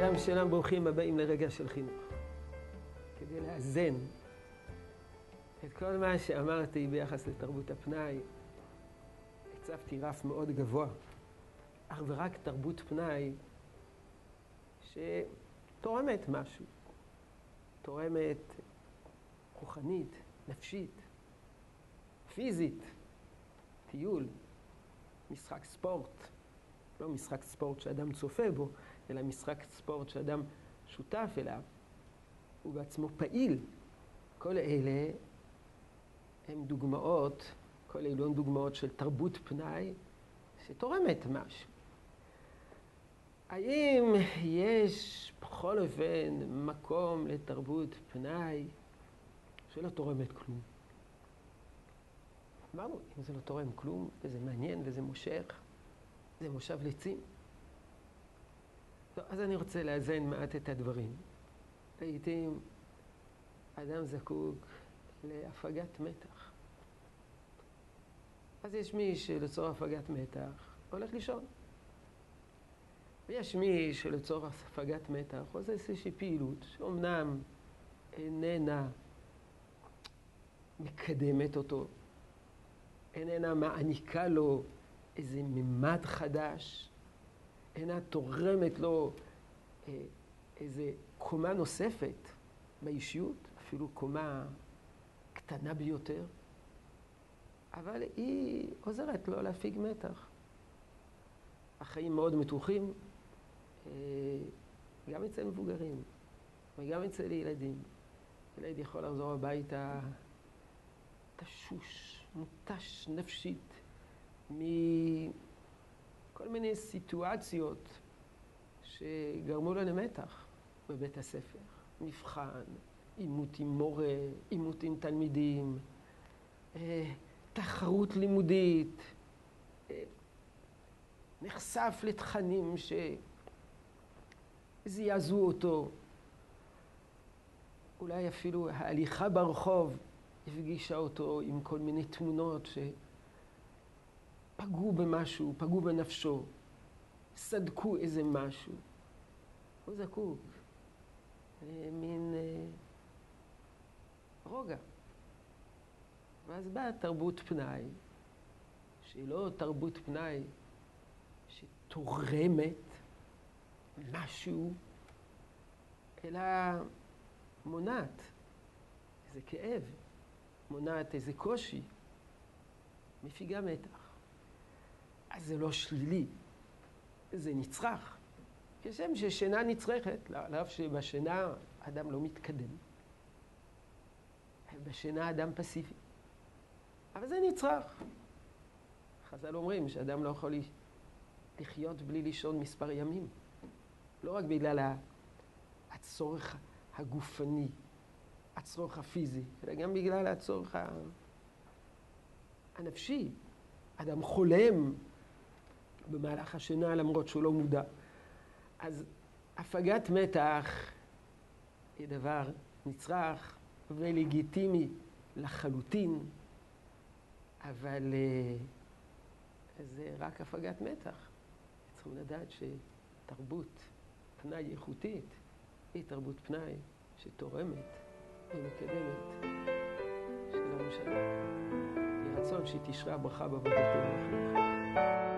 שלום שלום, ברוכים הבאים לרגע של חינוך. כדי לאזן את כל מה שאמרתי ביחס לתרבות הפנאי, הצבתי רף מאוד גבוה, אך ורק תרבות פנאי שתורמת משהו, תורמת רוחנית, נפשית, פיזית, טיול, משחק ספורט, לא משחק ספורט שאדם צופה בו, אלא משחק ספורט שאדם שותף אליו, הוא בעצמו פעיל. כל אלה הם דוגמאות, כל אלו הם דוגמאות של תרבות פנאי שתורמת משהו. האם יש בכל אופן מקום לתרבות פנאי שלא תורמת כלום? אמרנו, אם זה לא תורם כלום, וזה מעניין וזה מושך, זה מושב לצים. טוב, אז אני רוצה לאזן מעט את הדברים. לעיתים אדם זקוק להפגת מתח. אז יש מי שלצורך הפגת מתח הולך לישון. ויש מי שלצורך הפגת מתח עושה איזושהי פעילות שאומנם איננה מקדמת אותו, איננה מעניקה לו איזה ממד חדש, אינה תורמת לו אה, איזה קומה נוספת באישיות, אפילו קומה קטנה ביותר, אבל היא עוזרת לו להפיג מתח. החיים מאוד מתוחים, אה, גם אצל מבוגרים וגם אצל ילדים. ילד יכול לחזור הביתה תשוש, מותש נפשית, מכל מיני סיטואציות שגרמו לו למתח בבית הספר. מבחן, עימות עם מורה, עימות עם תלמידים, אה, תחרות לימודית, אה, נחשף לתכנים שזעזעו אותו. אולי אפילו ההליכה ברחוב הפגישה אותו עם כל מיני תמונות שפגעו במשהו, פגעו בנפשו, סדקו איזה משהו. הוא זקוק למין אה, רוגע. ואז באה תרבות פנאי, שהיא לא תרבות פנאי שתורמת משהו, אלא מונעת איזה כאב. מונעת איזה קושי, מפיגה מתח. אז זה לא שלילי, זה נצרך. כשם ששינה נצרכת, על אף שבשינה אדם לא מתקדם. בשינה אדם פסיבי. אבל זה נצרך. חז"ל אומרים שאדם לא יכול לחיות בלי לישון מספר ימים. לא רק בגלל הצורך הגופני, הצורך הפיזי, אלא גם בגלל הצורך הנפשי. אדם חולם במהלך השינה למרות שהוא לא מודע. אז הפגת מתח היא דבר נצרך ולגיטימי לחלוטין, אבל אה, זה רק הפגת מתח. צריכים לדעת שתרבות פנאי איכותית היא תרבות פנאי שתורמת ומקדמת. שלום שלום. יהי רצון שהיא תשרה ברכה בעבודתנו.